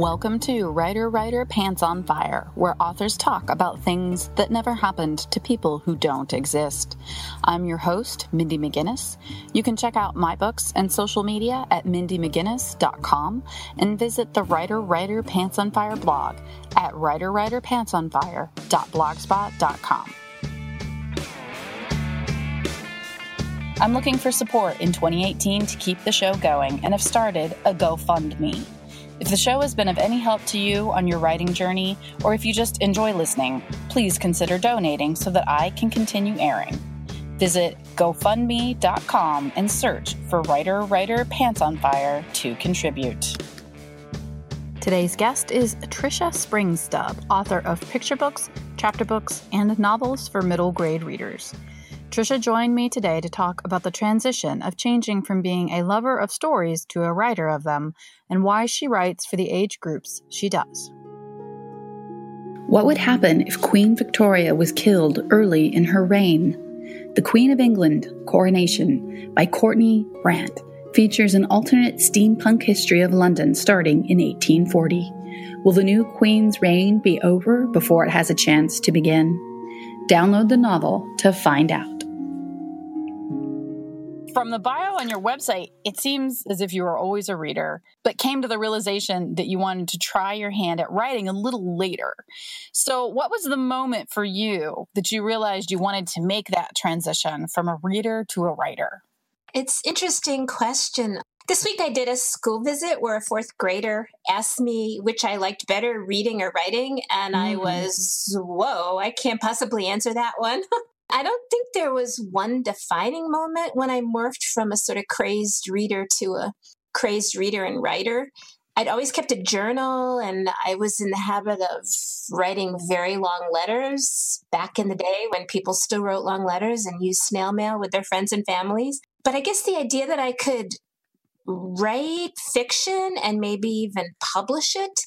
Welcome to Writer Writer Pants on Fire, where authors talk about things that never happened to people who don't exist. I'm your host, Mindy McGinnis. You can check out my books and social media at mindymcginnis.com and visit the Writer Writer Pants on Fire blog at writerwriterpantsonfire.blogspot.com. I'm looking for support in 2018 to keep the show going and have started a GoFundMe. If the show has been of any help to you on your writing journey, or if you just enjoy listening, please consider donating so that I can continue airing. Visit GoFundMe.com and search for Writer Writer Pants on Fire to contribute. Today's guest is Tricia Springstubb, author of picture books, chapter books, and novels for middle grade readers. Tricia joined me today to talk about the transition of changing from being a lover of stories to a writer of them and why she writes for the age groups she does. What would happen if Queen Victoria was killed early in her reign? The Queen of England Coronation by Courtney Brandt features an alternate steampunk history of London starting in 1840. Will the new Queen's reign be over before it has a chance to begin? Download the novel to find out. From the bio on your website, it seems as if you were always a reader, but came to the realization that you wanted to try your hand at writing a little later. So, what was the moment for you that you realized you wanted to make that transition from a reader to a writer? It's interesting question. This week I did a school visit where a fourth grader asked me which I liked better, reading or writing. And mm. I was, whoa, I can't possibly answer that one. I don't think there was one defining moment when I morphed from a sort of crazed reader to a crazed reader and writer. I'd always kept a journal and I was in the habit of writing very long letters back in the day when people still wrote long letters and used snail mail with their friends and families. But I guess the idea that I could write fiction and maybe even publish it,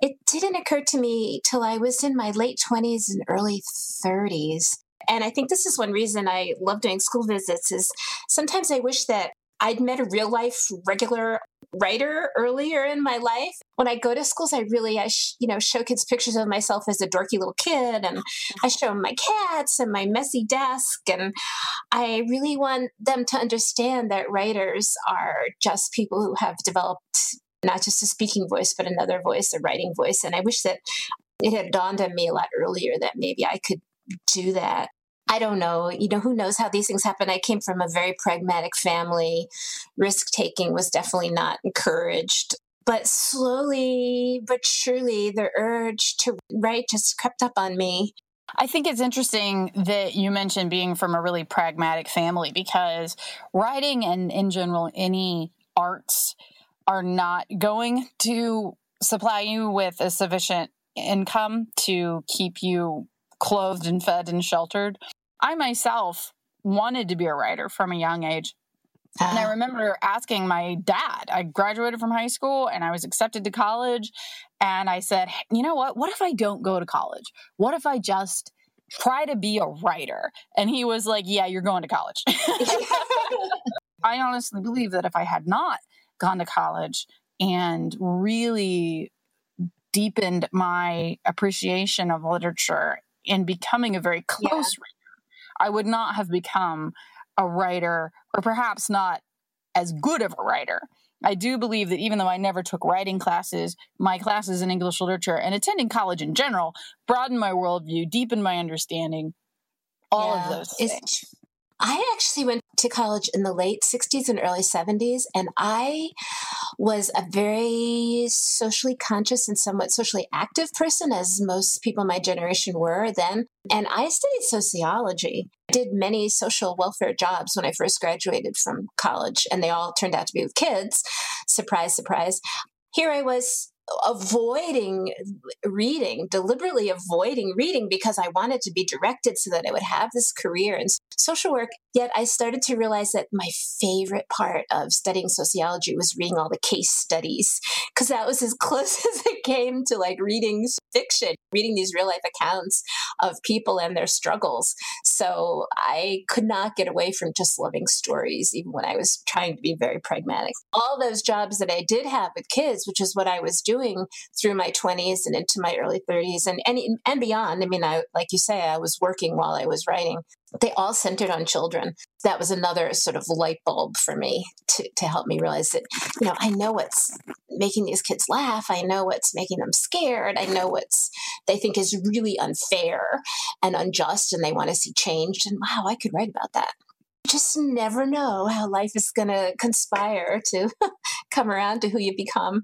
it didn't occur to me till I was in my late 20s and early 30s. And I think this is one reason I love doing school visits is sometimes I wish that I'd met a real life regular writer earlier in my life. When I go to schools, I really, I sh- you know, show kids pictures of myself as a dorky little kid, and I show them my cats and my messy desk, and I really want them to understand that writers are just people who have developed not just a speaking voice, but another voice, a writing voice. And I wish that it had dawned on me a lot earlier that maybe I could do that. I don't know. You know, who knows how these things happen? I came from a very pragmatic family. Risk taking was definitely not encouraged. But slowly but surely, the urge to write just crept up on me. I think it's interesting that you mentioned being from a really pragmatic family because writing and, in general, any arts are not going to supply you with a sufficient income to keep you clothed and fed and sheltered. I myself wanted to be a writer from a young age. And I ah. remember asking my dad, I graduated from high school and I was accepted to college. And I said, you know what? What if I don't go to college? What if I just try to be a writer? And he was like, yeah, you're going to college. I honestly believe that if I had not gone to college and really deepened my appreciation of literature and becoming a very close yeah. I would not have become a writer, or perhaps not as good of a writer. I do believe that even though I never took writing classes, my classes in English literature and attending college in general broadened my worldview, deepened my understanding, all yeah. of those things. I actually went to college in the late 60s and early 70s, and I was a very socially conscious and somewhat socially active person, as most people my generation were then. And I studied sociology. I did many social welfare jobs when I first graduated from college, and they all turned out to be with kids. Surprise, surprise. Here I was avoiding reading, deliberately avoiding reading because I wanted to be directed so that I would have this career in social work. Yet I started to realize that my favorite part of studying sociology was reading all the case studies because that was as close as it came to like reading fiction. Reading these real life accounts of people and their struggles. So I could not get away from just loving stories, even when I was trying to be very pragmatic. All those jobs that I did have with kids, which is what I was doing through my 20s and into my early 30s and, and, and beyond. I mean, I, like you say, I was working while I was writing they all centered on children. That was another sort of light bulb for me to, to help me realize that, you know, I know what's making these kids laugh. I know what's making them scared. I know what's they think is really unfair and unjust and they want to see changed. And wow, I could write about that. just never know how life is going to conspire to come around to who you become.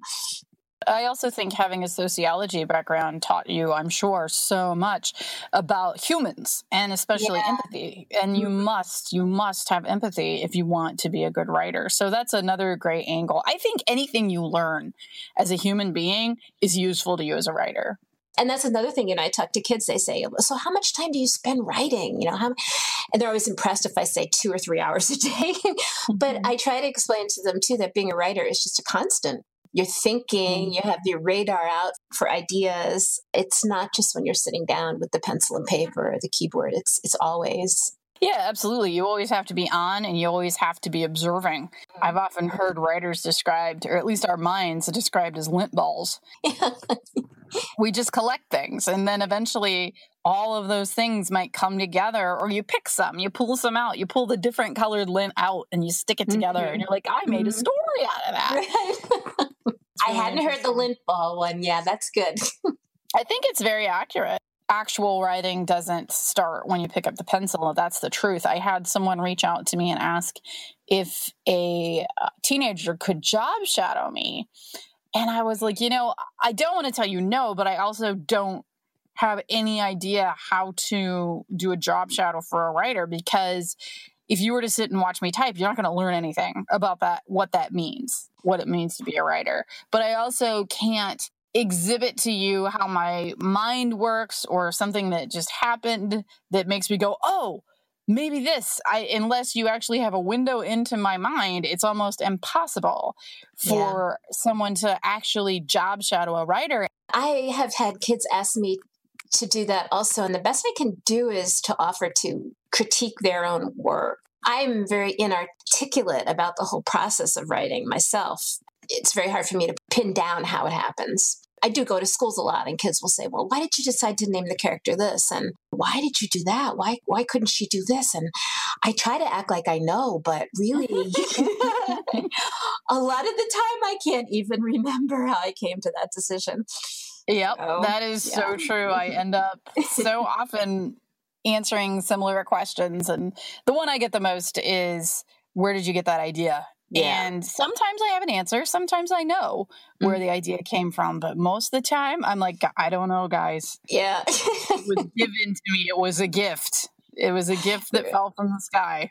I also think having a sociology background taught you, I'm sure, so much about humans and especially yeah. empathy. And you mm-hmm. must, you must have empathy if you want to be a good writer. So that's another great angle. I think anything you learn as a human being is useful to you as a writer. And that's another thing, you know, I talk to kids, they say, so how much time do you spend writing? You know, how, and they're always impressed if I say two or three hours a day. but mm-hmm. I try to explain to them too that being a writer is just a constant you're thinking, mm. you have your radar out for ideas. It's not just when you're sitting down with the pencil and paper or the keyboard. It's it's always yeah, absolutely. You always have to be on and you always have to be observing. I've often heard writers described, or at least our minds described as lint balls. we just collect things and then eventually all of those things might come together or you pick some, you pull some out, you pull the different colored lint out and you stick it together mm-hmm. and you're like, I made a mm-hmm. story out of that. I hadn't heard the lint ball one. Yeah, that's good. I think it's very accurate. Actual writing doesn't start when you pick up the pencil. That's the truth. I had someone reach out to me and ask if a uh, teenager could job shadow me. And I was like, you know, I don't want to tell you no, but I also don't have any idea how to do a job shadow for a writer because if you were to sit and watch me type, you're not going to learn anything about that, what that means, what it means to be a writer. But I also can't exhibit to you how my mind works or something that just happened that makes me go, oh, maybe this i unless you actually have a window into my mind it's almost impossible for yeah. someone to actually job shadow a writer i have had kids ask me to do that also and the best i can do is to offer to critique their own work i'm very inarticulate about the whole process of writing myself it's very hard for me to pin down how it happens I do go to schools a lot and kids will say, "Well, why did you decide to name the character this?" and "Why did you do that? Why why couldn't she do this?" and I try to act like I know, but really a lot of the time I can't even remember how I came to that decision. Yep, so, that is yeah. so true. I end up so often answering similar questions and the one I get the most is where did you get that idea? Yeah. And sometimes I have an answer. Sometimes I know where mm-hmm. the idea came from. But most of the time, I'm like, I don't know, guys. Yeah. it was given to me. It was a gift. It was a gift that fell from the sky.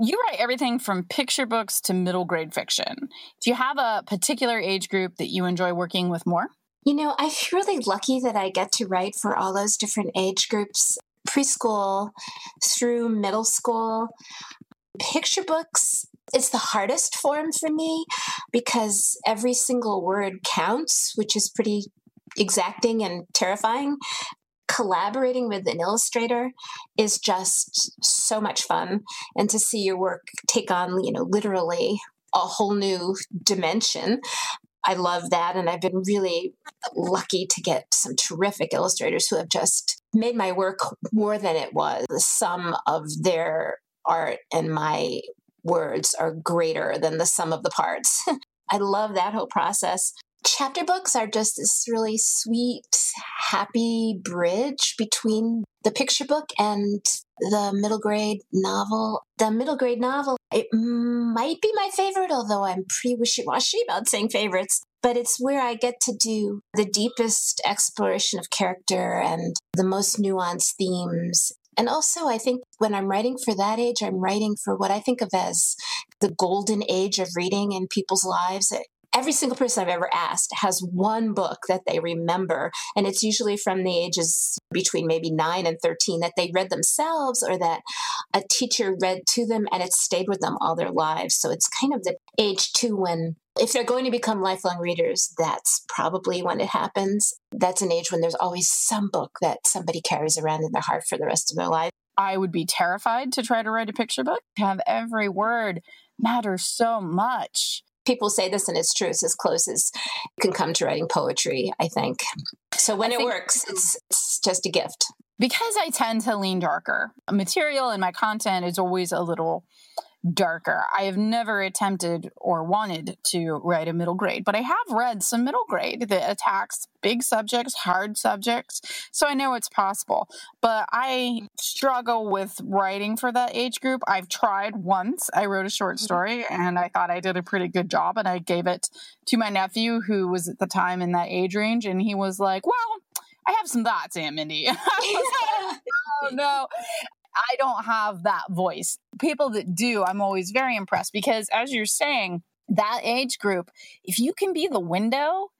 You write everything from picture books to middle grade fiction. Do you have a particular age group that you enjoy working with more? You know, I'm really lucky that I get to write for all those different age groups preschool through middle school. Picture books it's the hardest form for me because every single word counts, which is pretty exacting and terrifying. Collaborating with an illustrator is just so much fun. And to see your work take on, you know, literally a whole new dimension. I love that. And I've been really lucky to get some terrific illustrators who have just made my work more than it was. The sum of their art and my words are greater than the sum of the parts. I love that whole process. Chapter books are just this really sweet, happy bridge between the picture book and the middle grade novel. The middle grade novel, it might be my favorite, although I'm pretty wishy washy about saying favorites. But it's where I get to do the deepest exploration of character and the most nuanced themes and also, I think when I'm writing for that age, I'm writing for what I think of as the golden age of reading in people's lives. Every single person I've ever asked has one book that they remember. And it's usually from the ages between maybe nine and 13 that they read themselves or that a teacher read to them and it stayed with them all their lives. So it's kind of the age too when if they're going to become lifelong readers, that's probably when it happens. That's an age when there's always some book that somebody carries around in their heart for the rest of their life. I would be terrified to try to write a picture book. Have every word matter so much. People say this, and it's true. It's as close as you can come to writing poetry, I think. So when I it works, it's, it's just a gift. Because I tend to lean darker, material and my content is always a little darker. I have never attempted or wanted to write a middle grade, but I have read some middle grade that attacks big subjects, hard subjects. So I know it's possible. But I struggle with writing for that age group. I've tried once. I wrote a short mm-hmm. story and I thought I did a pretty good job. And I gave it to my nephew, who was at the time in that age range. And he was like, well, I have some thoughts, Aunt Mindy. like, oh no. I don't have that voice. People that do, I'm always very impressed because, as you're saying, that age group, if you can be the window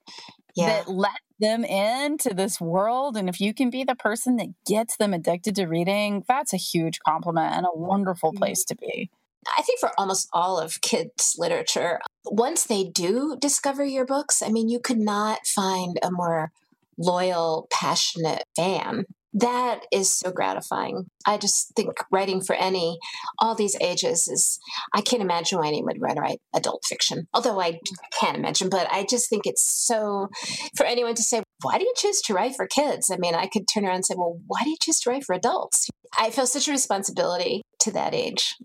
yeah. that let them into this world, and if you can be the person that gets them addicted to reading, that's a huge compliment and a wonderful mm-hmm. place to be. I think for almost all of kids' literature, once they do discover your books, I mean, you could not find a more loyal, passionate fan that is so gratifying. I just think writing for any, all these ages is, I can't imagine why anyone would write adult fiction, although I can imagine, but I just think it's so, for anyone to say, why do you choose to write for kids? I mean, I could turn around and say, well, why do you choose to write for adults? I feel such a responsibility to that age.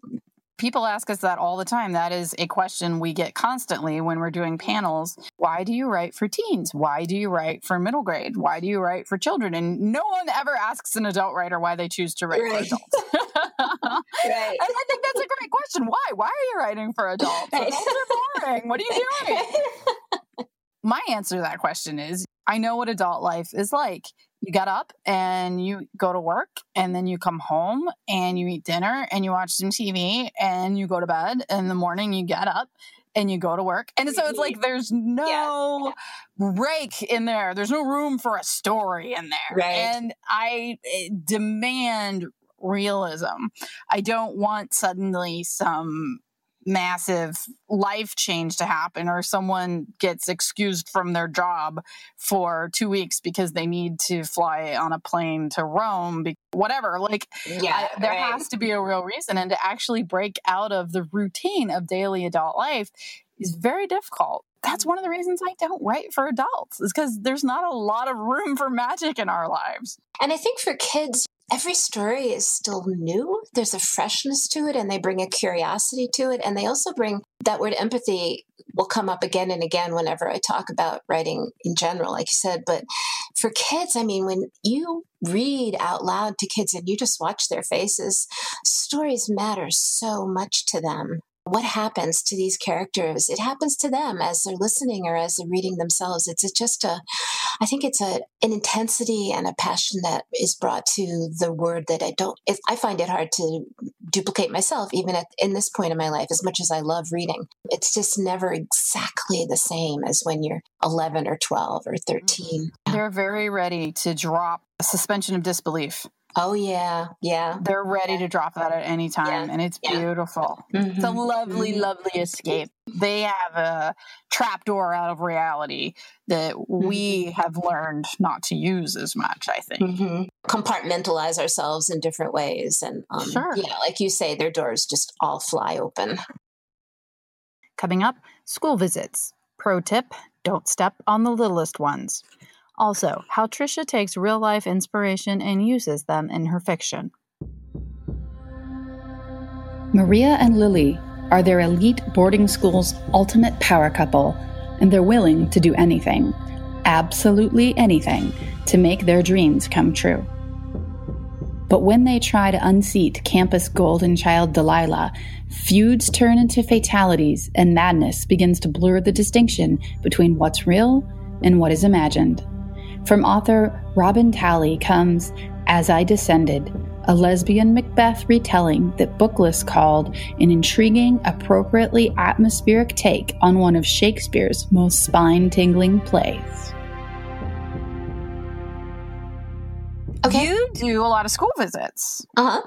People ask us that all the time. That is a question we get constantly when we're doing panels. Why do you write for teens? Why do you write for middle grade? Why do you write for children? And no one ever asks an adult writer why they choose to write right. for adults. right. And I think that's a great question. Why? Why are you writing for adults? Right. Adults are boring. What are you doing? My answer to that question is I know what adult life is like you get up and you go to work and then you come home and you eat dinner and you watch some TV and you go to bed. In the morning, you get up and you go to work. And so it's like there's no yeah. break in there. There's no room for a story in there. Right. And I eh, demand realism. I don't want suddenly some massive life change to happen or someone gets excused from their job for two weeks because they need to fly on a plane to Rome, whatever. Like, yeah, I, there right. has to be a real reason. And to actually break out of the routine of daily adult life is very difficult. That's one of the reasons I don't write for adults, is because there's not a lot of room for magic in our lives. And I think for kids, every story is still new. There's a freshness to it, and they bring a curiosity to it. And they also bring that word empathy will come up again and again whenever I talk about writing in general, like you said. But for kids, I mean, when you read out loud to kids and you just watch their faces, stories matter so much to them what happens to these characters it happens to them as they're listening or as they're reading themselves it's, just a i think it's a an intensity and a passion that is brought to the word that i don't i find it hard to duplicate myself even at in this point in my life as much as i love reading. It's just never exactly the same as when you're 11 or 12 or 13 mm-hmm. they're very ready to drop a suspension of disbelief Oh yeah, yeah. They're ready yeah. to drop that at any time, yeah. and it's yeah. beautiful. Mm-hmm. It's a mm-hmm. lovely, mm-hmm. lovely escape. They have a trapdoor out of reality that mm-hmm. we have learned not to use as much. I think mm-hmm. compartmentalize ourselves in different ways, and um, sure. yeah, like you say, their doors just all fly open. Coming up, school visits. Pro tip: Don't step on the littlest ones. Also, how Tricia takes real life inspiration and uses them in her fiction. Maria and Lily are their elite boarding school's ultimate power couple, and they're willing to do anything, absolutely anything, to make their dreams come true. But when they try to unseat campus golden child Delilah, feuds turn into fatalities and madness begins to blur the distinction between what's real and what is imagined. From author Robin Talley comes As I Descended, a lesbian Macbeth retelling that Booklist called an intriguing, appropriately atmospheric take on one of Shakespeare's most spine tingling plays. Okay. You do a lot of school visits. Uh huh.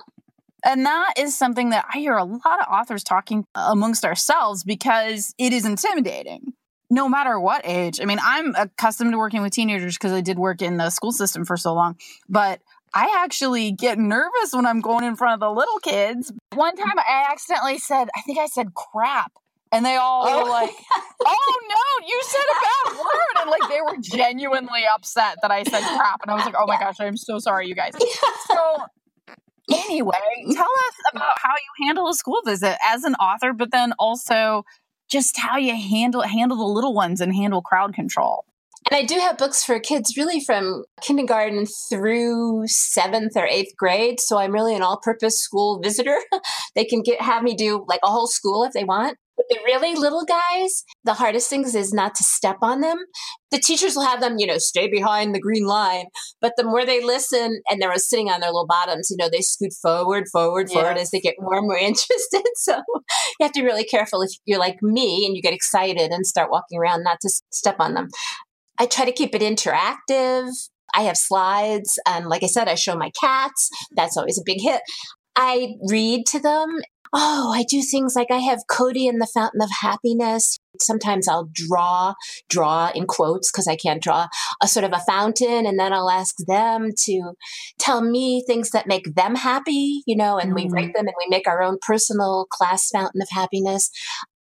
And that is something that I hear a lot of authors talking amongst ourselves because it is intimidating no matter what age. I mean, I'm accustomed to working with teenagers because I did work in the school system for so long, but I actually get nervous when I'm going in front of the little kids. One mm. time I accidentally said, I think I said crap. And they all oh. were like, oh no, you said a bad word. And like they were genuinely upset that I said crap. And I was like, oh my gosh, I'm so sorry, you guys. So anyway, tell us about how you handle a school visit as an author, but then also just how you handle handle the little ones and handle crowd control. And I do have books for kids really from kindergarten through seventh or eighth grade. So I'm really an all purpose school visitor. they can get have me do like a whole school if they want. But the really little guys, the hardest things is not to step on them. The teachers will have them, you know, stay behind the green line. But the more they listen and they're sitting on their little bottoms, you know, they scoot forward, forward, forward as they get more and more interested. So you have to be really careful if you're like me and you get excited and start walking around, not to step on them. I try to keep it interactive. I have slides. And like I said, I show my cats. That's always a big hit. I read to them. Oh, I do things like I have Cody in the Fountain of Happiness. Sometimes I'll draw, draw in quotes because I can't draw a sort of a fountain. And then I'll ask them to tell me things that make them happy, you know, and mm-hmm. we write them and we make our own personal class fountain of happiness.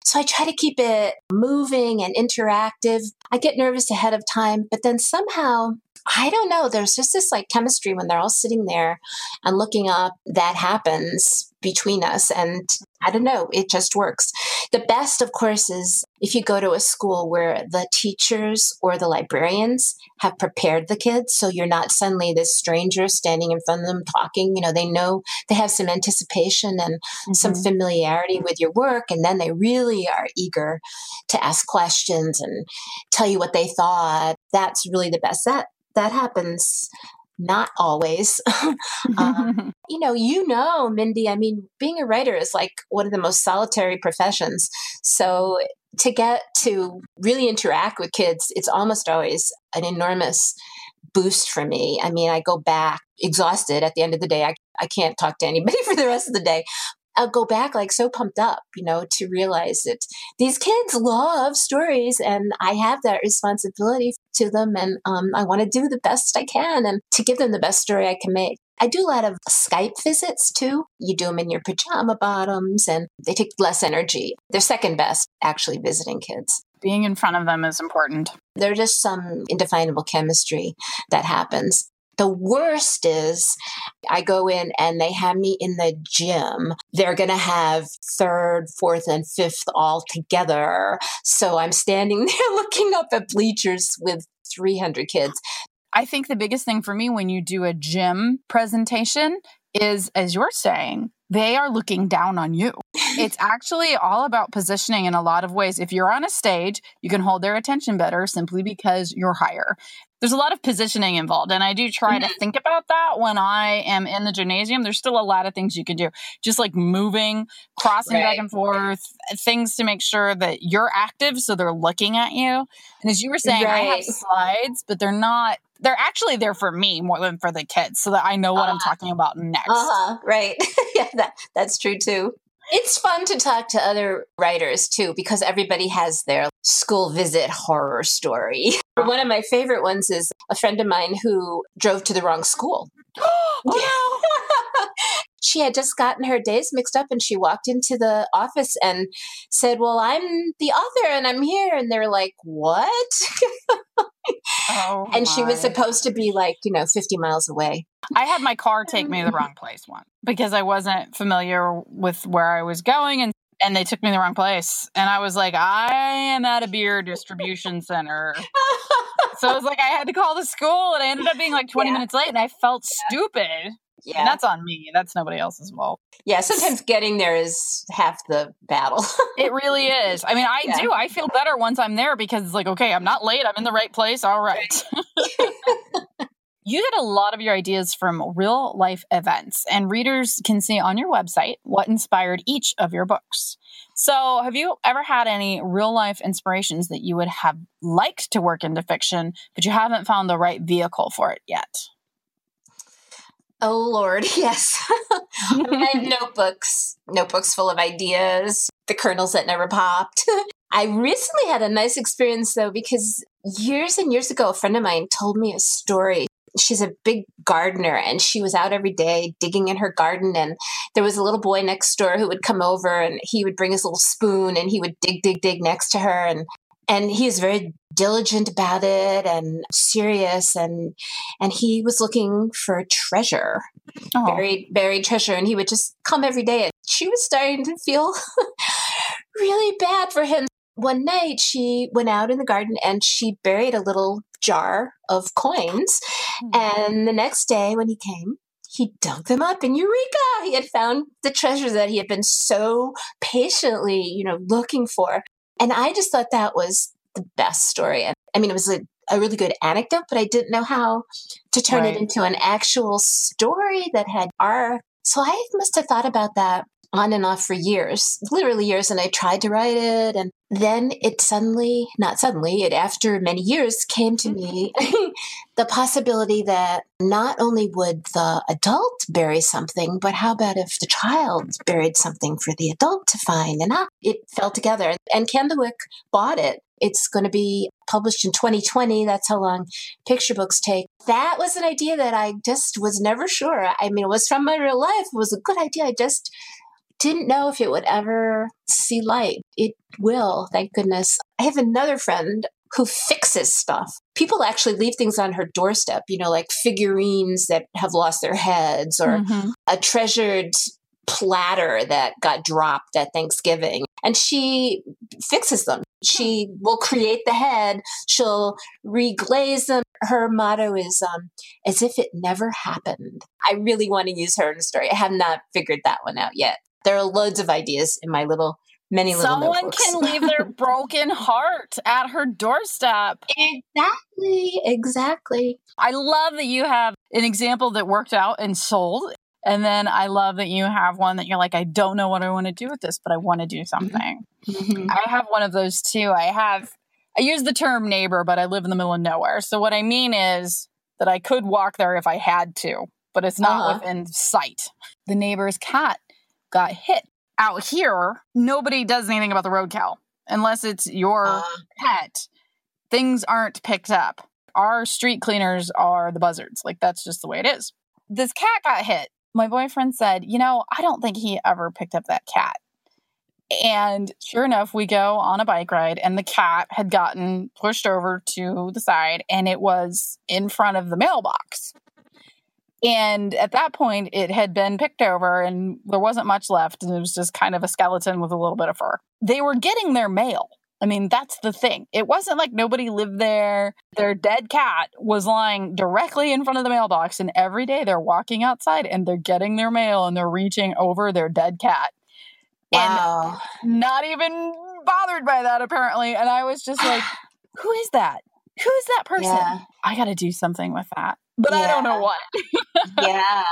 So I try to keep it moving and interactive. I get nervous ahead of time, but then somehow I don't know. There's just this like chemistry when they're all sitting there and looking up that happens between us. And I don't know, it just works. The best, of course, is if you go to a school where the teachers or the librarians have prepared the kids. So you're not suddenly this stranger standing in front of them talking. You know, they know they have some anticipation and mm-hmm. some familiarity with your work. And then they really are eager to ask questions and tell you what they thought. That's really the best. That that happens not always. um, you know, you know, Mindy, I mean, being a writer is like one of the most solitary professions. So to get to really interact with kids, it's almost always an enormous boost for me. I mean, I go back exhausted at the end of the day. I, I can't talk to anybody for the rest of the day. I'll go back like so pumped up, you know, to realize that these kids love stories and I have that responsibility to them. And um, I want to do the best I can and to give them the best story I can make. I do a lot of Skype visits too. You do them in your pajama bottoms and they take less energy. They're second best actually visiting kids. Being in front of them is important. There's just some indefinable chemistry that happens. The worst is I go in and they have me in the gym. They're going to have third, fourth, and fifth all together. So I'm standing there looking up at bleachers with 300 kids. I think the biggest thing for me when you do a gym presentation is, as you're saying, they are looking down on you. it's actually all about positioning in a lot of ways. If you're on a stage, you can hold their attention better simply because you're higher there's a lot of positioning involved and i do try to mm-hmm. think about that when i am in the gymnasium there's still a lot of things you can do just like moving crossing right. back and forth things to make sure that you're active so they're looking at you and as you were saying right. i have slides but they're not they're actually there for me more than for the kids so that i know what uh-huh. i'm talking about next uh-huh right yeah that, that's true too it's fun to talk to other writers too, because everybody has their school visit horror story. One of my favorite ones is a friend of mine who drove to the wrong school. oh, she had just gotten her days mixed up and she walked into the office and said, Well, I'm the author and I'm here. And they're like, What? Oh, and she was supposed to be like, you know, 50 miles away. I had my car take me to the mm. wrong place once because I wasn't familiar with where I was going and and they took me to the wrong place. And I was like, I am at a beer distribution center. so it was like I had to call the school and I ended up being like 20 yeah. minutes late and I felt yeah. stupid. Yeah. And that's on me. That's nobody else's fault. Yeah, sometimes getting there is half the battle. it really is. I mean, I yeah. do. I feel better once I'm there because it's like, okay, I'm not late. I'm in the right place. All right. You get a lot of your ideas from real life events, and readers can see on your website what inspired each of your books. So, have you ever had any real life inspirations that you would have liked to work into fiction, but you haven't found the right vehicle for it yet? Oh Lord, yes. I have notebooks, notebooks full of ideas, the kernels that never popped. I recently had a nice experience though, because years and years ago, a friend of mine told me a story. She's a big gardener and she was out every day digging in her garden. And there was a little boy next door who would come over and he would bring his little spoon and he would dig, dig, dig next to her. And and he was very diligent about it and serious and and he was looking for treasure oh. buried buried treasure and he would just come every day and she was starting to feel really bad for him one night she went out in the garden and she buried a little jar of coins mm-hmm. and the next day when he came he dug them up and eureka he had found the treasure that he had been so patiently you know looking for and I just thought that was the best story. I mean, it was a, a really good anecdote, but I didn't know how to turn right. it into an actual story that had our. So I must have thought about that on and off for years, literally years. And I tried to write it. And then it suddenly, not suddenly, it after many years came to me the possibility that not only would the adult bury something, but how about if the child buried something for the adult to find? And ah, it fell together. And Candlewick bought it. It's going to be published in 2020. That's how long picture books take. That was an idea that I just was never sure. I mean, it was from my real life. It was a good idea. I just didn't know if it would ever see light. It will, thank goodness. I have another friend who fixes stuff. People actually leave things on her doorstep, you know, like figurines that have lost their heads or mm-hmm. a treasured platter that got dropped at Thanksgiving. And she fixes them. She will create the head, she'll reglaze them. Her motto is um, as if it never happened. I really want to use her in a story. I have not figured that one out yet. There are loads of ideas in my little many little Someone notebooks. can leave their broken heart at her doorstep. Exactly, exactly. I love that you have an example that worked out and sold. And then I love that you have one that you're like, I don't know what I want to do with this, but I want to do mm-hmm. something. Mm-hmm. I have one of those too. I have, I use the term neighbor, but I live in the middle of nowhere. So what I mean is that I could walk there if I had to, but it's not uh-huh. within sight. The neighbor's cat got hit. Out here, nobody does anything about the roadkill unless it's your uh. pet. Things aren't picked up. Our street cleaners are the buzzards. Like, that's just the way it is. This cat got hit. My boyfriend said, You know, I don't think he ever picked up that cat. And sure enough, we go on a bike ride, and the cat had gotten pushed over to the side, and it was in front of the mailbox. And at that point, it had been picked over and there wasn't much left. And it was just kind of a skeleton with a little bit of fur. They were getting their mail. I mean, that's the thing. It wasn't like nobody lived there. Their dead cat was lying directly in front of the mailbox. And every day they're walking outside and they're getting their mail and they're reaching over their dead cat. Wow. And not even bothered by that, apparently. And I was just like, who is that? Who is that person? Yeah. I got to do something with that but yeah. I don't know what. yeah.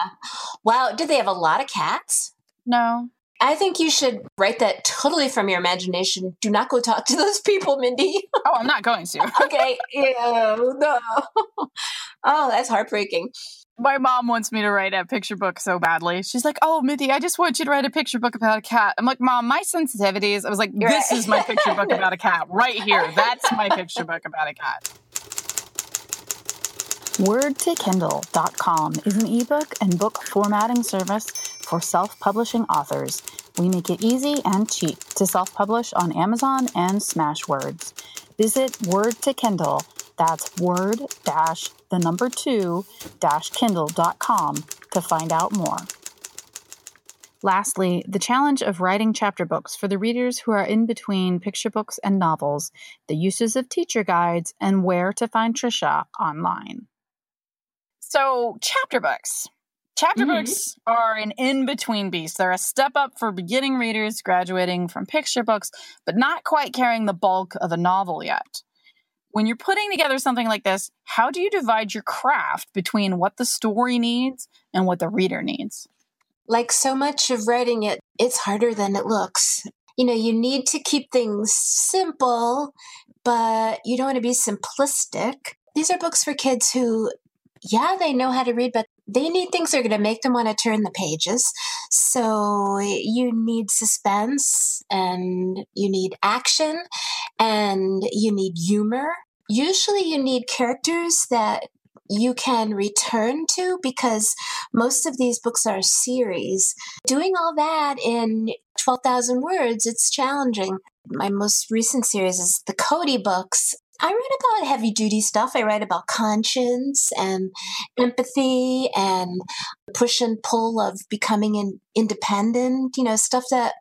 Wow. Did they have a lot of cats? No. I think you should write that totally from your imagination. Do not go talk to those people, Mindy. oh, I'm not going to. okay. Yeah. No. Oh, that's heartbreaking. My mom wants me to write a picture book so badly. She's like, "Oh, Mindy, I just want you to write a picture book about a cat." I'm like, "Mom, my sensitivities." I was like, "This right. is my picture book about a cat right here. That's my picture book about a cat." WordToKindle.com is an ebook and book formatting service for self publishing authors. We make it easy and cheap to self publish on Amazon and Smashwords. Visit Word to Kindle, that's word dash the number two dash kindle.com to find out more. Lastly, the challenge of writing chapter books for the readers who are in between picture books and novels, the uses of teacher guides, and where to find Tricia online. So, chapter books. Chapter mm-hmm. books are an in between beast. They're a step up for beginning readers graduating from picture books, but not quite carrying the bulk of a novel yet. when you're putting together something like this, how do you divide your craft between what the story needs and what the reader needs? Like so much of writing it, it's harder than it looks. You know, you need to keep things simple, but you don't want to be simplistic. These are books for kids who, yeah, they know how to read, but they need things that are going to make them want to turn the pages. So you need suspense and you need action and you need humor. Usually you need characters that you can return to because most of these books are series. Doing all that in 12,000 words, it's challenging. My most recent series is the Cody books. I write about heavy duty stuff. I write about conscience and empathy and push and pull of becoming an independent, you know, stuff that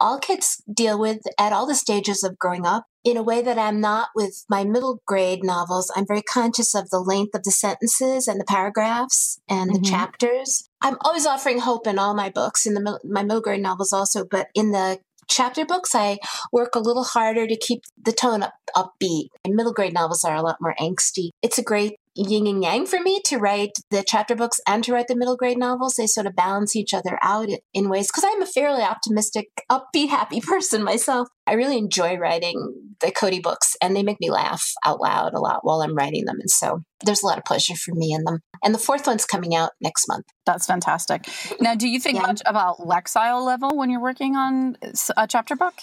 all kids deal with at all the stages of growing up in a way that I'm not with my middle grade novels. I'm very conscious of the length of the sentences and the paragraphs and mm-hmm. the chapters. I'm always offering hope in all my books, in the my middle grade novels also, but in the chapter books, I work a little harder to keep the tone up, upbeat. And middle grade novels are a lot more angsty. It's a great yin and yang for me to write the chapter books and to write the middle grade novels. They sort of balance each other out in ways because I'm a fairly optimistic, upbeat, happy person myself. I really enjoy writing the Cody books and they make me laugh out loud a lot while I'm writing them. And so there's a lot of pleasure for me in them. And the fourth one's coming out next month. That's fantastic. Now, do you think yeah. much about Lexile level when you're working on a chapter book?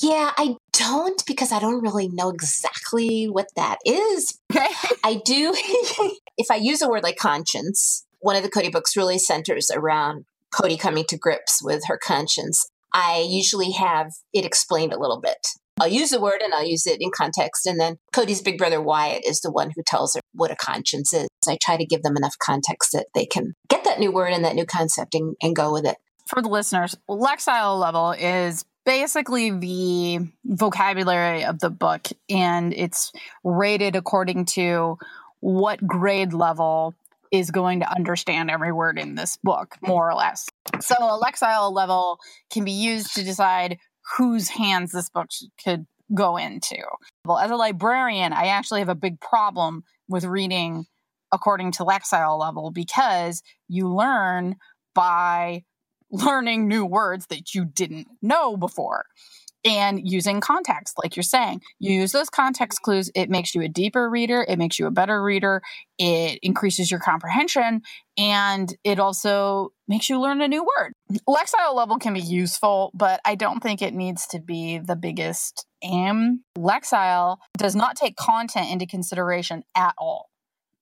Yeah, I don't because I don't really know exactly what that is. I do. if I use a word like conscience, one of the Cody books really centers around Cody coming to grips with her conscience. I usually have it explained a little bit. I'll use the word and I'll use it in context. And then Cody's big brother Wyatt is the one who tells her what a conscience is. I try to give them enough context that they can get that new word and that new concept and, and go with it. For the listeners, Lexile level is basically the vocabulary of the book and it's rated according to what grade level is going to understand every word in this book more or less. So a lexile level can be used to decide whose hands this book could go into. Well as a librarian i actually have a big problem with reading according to lexile level because you learn by learning new words that you didn't know before. And using context like you're saying you use those context clues it makes you a deeper reader it makes you a better reader it increases your comprehension and it also makes you learn a new word. Lexile level can be useful but i don't think it needs to be the biggest aim. Lexile does not take content into consideration at all.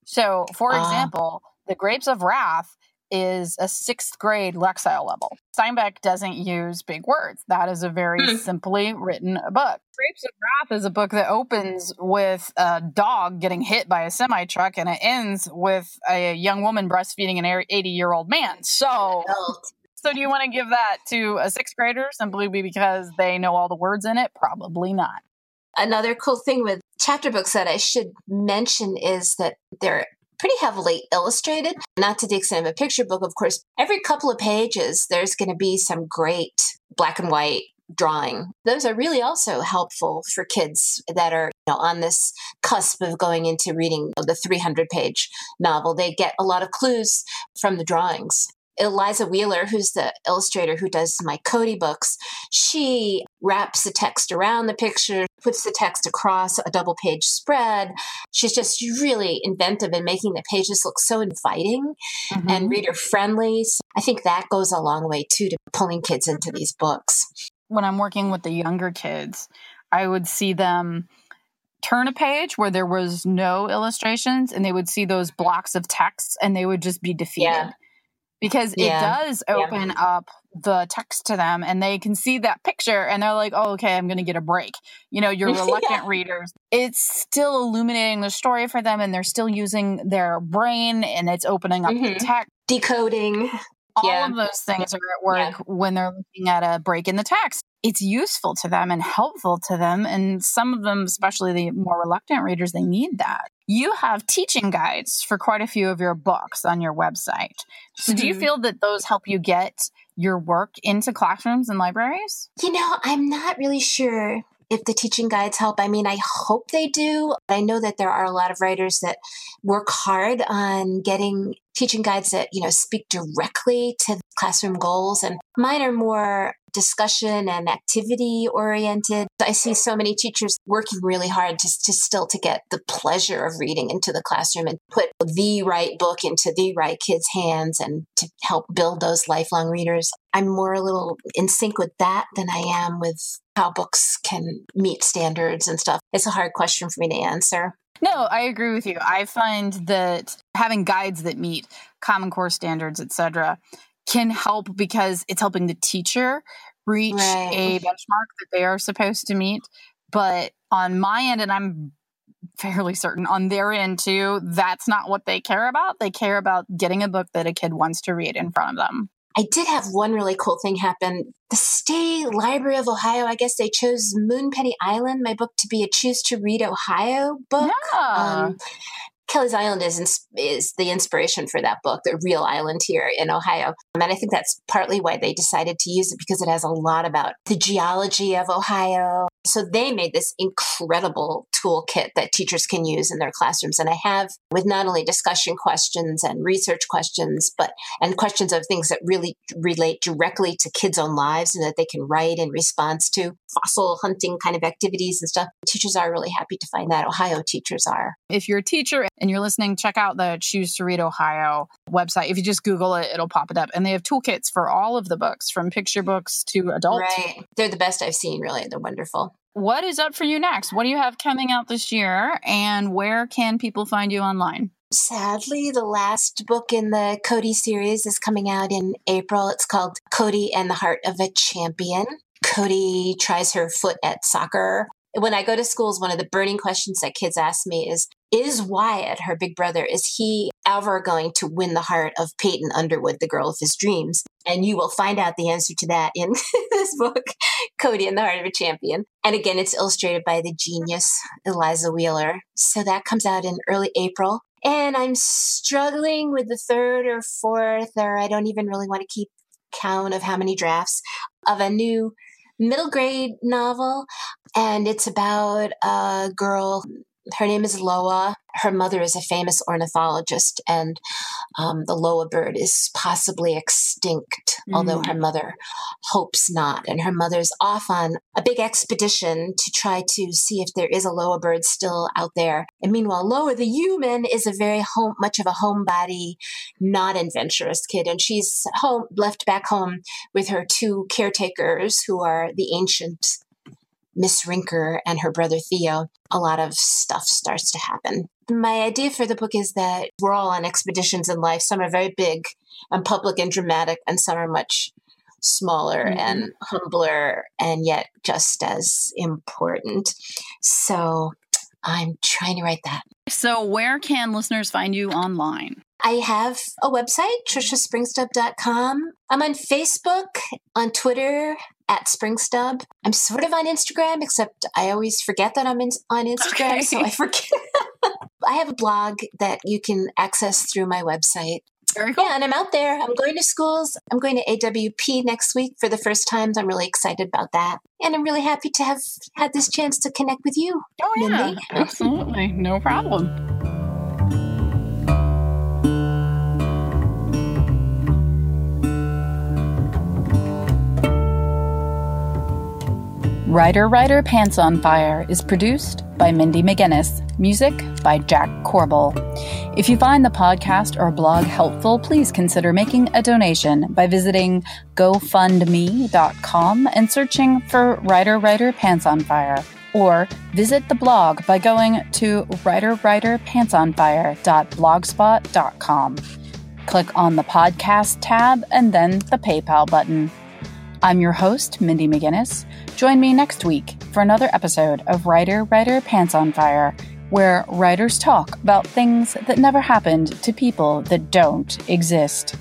So for uh. example the grapes of wrath is a sixth grade Lexile level. Steinbeck doesn't use big words. That is a very mm. simply written book. Grapes of Wrath is a book that opens with a dog getting hit by a semi truck and it ends with a young woman breastfeeding an 80 year old man. So. So, do you want to give that to a sixth grader simply because they know all the words in it? Probably not. Another cool thing with chapter books that I should mention is that they're pretty heavily illustrated, not to the extent of a picture book, of course. Every couple of pages, there's going to be some great black and white drawing. Those are really also helpful for kids that are you know, on this cusp of going into reading the 300 page novel. They get a lot of clues from the drawings. Eliza Wheeler, who's the illustrator who does my Cody books, she wraps the text around the picture, puts the text across a double page spread. She's just really inventive in making the pages look so inviting mm-hmm. and reader friendly. So I think that goes a long way too to pulling kids into these books. When I'm working with the younger kids, I would see them turn a page where there was no illustrations and they would see those blocks of text and they would just be defeated. Yeah because yeah. it does open yeah. up the text to them and they can see that picture and they're like, oh, okay, I'm going to get a break. You know, your reluctant yeah. readers, it's still illuminating the story for them and they're still using their brain and it's opening up mm-hmm. the text. Decoding. All of those things are at work when they're looking at a break in the text. It's useful to them and helpful to them. And some of them, especially the more reluctant readers, they need that. You have teaching guides for quite a few of your books on your website. So, mm-hmm. do you mm-hmm. feel that those help you get your work into classrooms and libraries? You know, I'm not really sure if the teaching guides help. I mean, I hope they do. I know that there are a lot of writers that work hard on getting teaching guides that, you know, speak directly to classroom goals. And mine are more discussion and activity oriented. I see so many teachers working really hard to, to still to get the pleasure of reading into the classroom and put the right book into the right kids' hands and to help build those lifelong readers. I'm more a little in sync with that than I am with how books can meet standards and stuff. It's a hard question for me to answer. No, I agree with you. I find that having guides that meet Common Core standards, etc., can help because it's helping the teacher reach right. a benchmark that they are supposed to meet. But on my end, and I'm fairly certain on their end too, that's not what they care about. They care about getting a book that a kid wants to read in front of them. I did have one really cool thing happen. The State Library of Ohio, I guess they chose Moonpenny Island, my book, to be a Choose to Read Ohio book. Yeah. Um, Kelleys Island is is the inspiration for that book, the real island here in Ohio. And I think that's partly why they decided to use it because it has a lot about the geology of Ohio. So they made this incredible toolkit that teachers can use in their classrooms. And I have with not only discussion questions and research questions, but and questions of things that really relate directly to kids' own lives and that they can write in response to fossil hunting kind of activities and stuff. Teachers are really happy to find that. Ohio teachers are. If you're a teacher and you're listening, check out the Choose to Read Ohio website. If you just Google it, it'll pop it up. And they have toolkits for all of the books, from picture books to adult. Right. They're the best I've seen, really. They're wonderful. What is up for you next? What do you have coming out this year? And where can people find you online? Sadly, the last book in the Cody series is coming out in April. It's called Cody and the Heart of a Champion. Cody tries her foot at soccer when I go to schools, one of the burning questions that kids ask me is, is Wyatt, her big brother, is he ever going to win the heart of Peyton Underwood, the girl of his dreams? And you will find out the answer to that in this book, Cody and the Heart of a Champion. And again, it's illustrated by the genius Eliza Wheeler. So that comes out in early April. And I'm struggling with the third or fourth, or I don't even really want to keep count of how many drafts of a new middle grade novel, and it's about a girl. Her name is Loa. Her mother is a famous ornithologist, and um, the Loa bird is possibly extinct, mm. although her mother hopes not. And her mother's off on a big expedition to try to see if there is a Loa bird still out there. And meanwhile, Loa, the human, is a very home, much of a homebody, not adventurous kid, and she's home left back home with her two caretakers, who are the ancient Miss Rinker and her brother Theo, a lot of stuff starts to happen. My idea for the book is that we're all on expeditions in life. Some are very big and public and dramatic, and some are much smaller mm-hmm. and humbler and yet just as important. So I'm trying to write that. So, where can listeners find you online? I have a website, triciaspringstubb.com. I'm on Facebook, on Twitter, at Springstubb. I'm sort of on Instagram, except I always forget that I'm in, on Instagram, okay. so I forget. I have a blog that you can access through my website. Very cool. Yeah, and I'm out there. I'm going to schools. I'm going to AWP next week for the first time. I'm really excited about that. And I'm really happy to have had this chance to connect with you. Oh, yeah. Mindy. Absolutely. No problem. Writer Writer Pants on Fire is produced by Mindy McGinnis. Music by Jack Corbel. If you find the podcast or blog helpful, please consider making a donation by visiting gofundme.com and searching for Writer Writer Pants on Fire. Or visit the blog by going to writerwriterpantsonfire.blogspot.com. Click on the podcast tab and then the PayPal button. I'm your host, Mindy McGinnis. Join me next week for another episode of Writer Writer Pants on Fire, where writers talk about things that never happened to people that don't exist.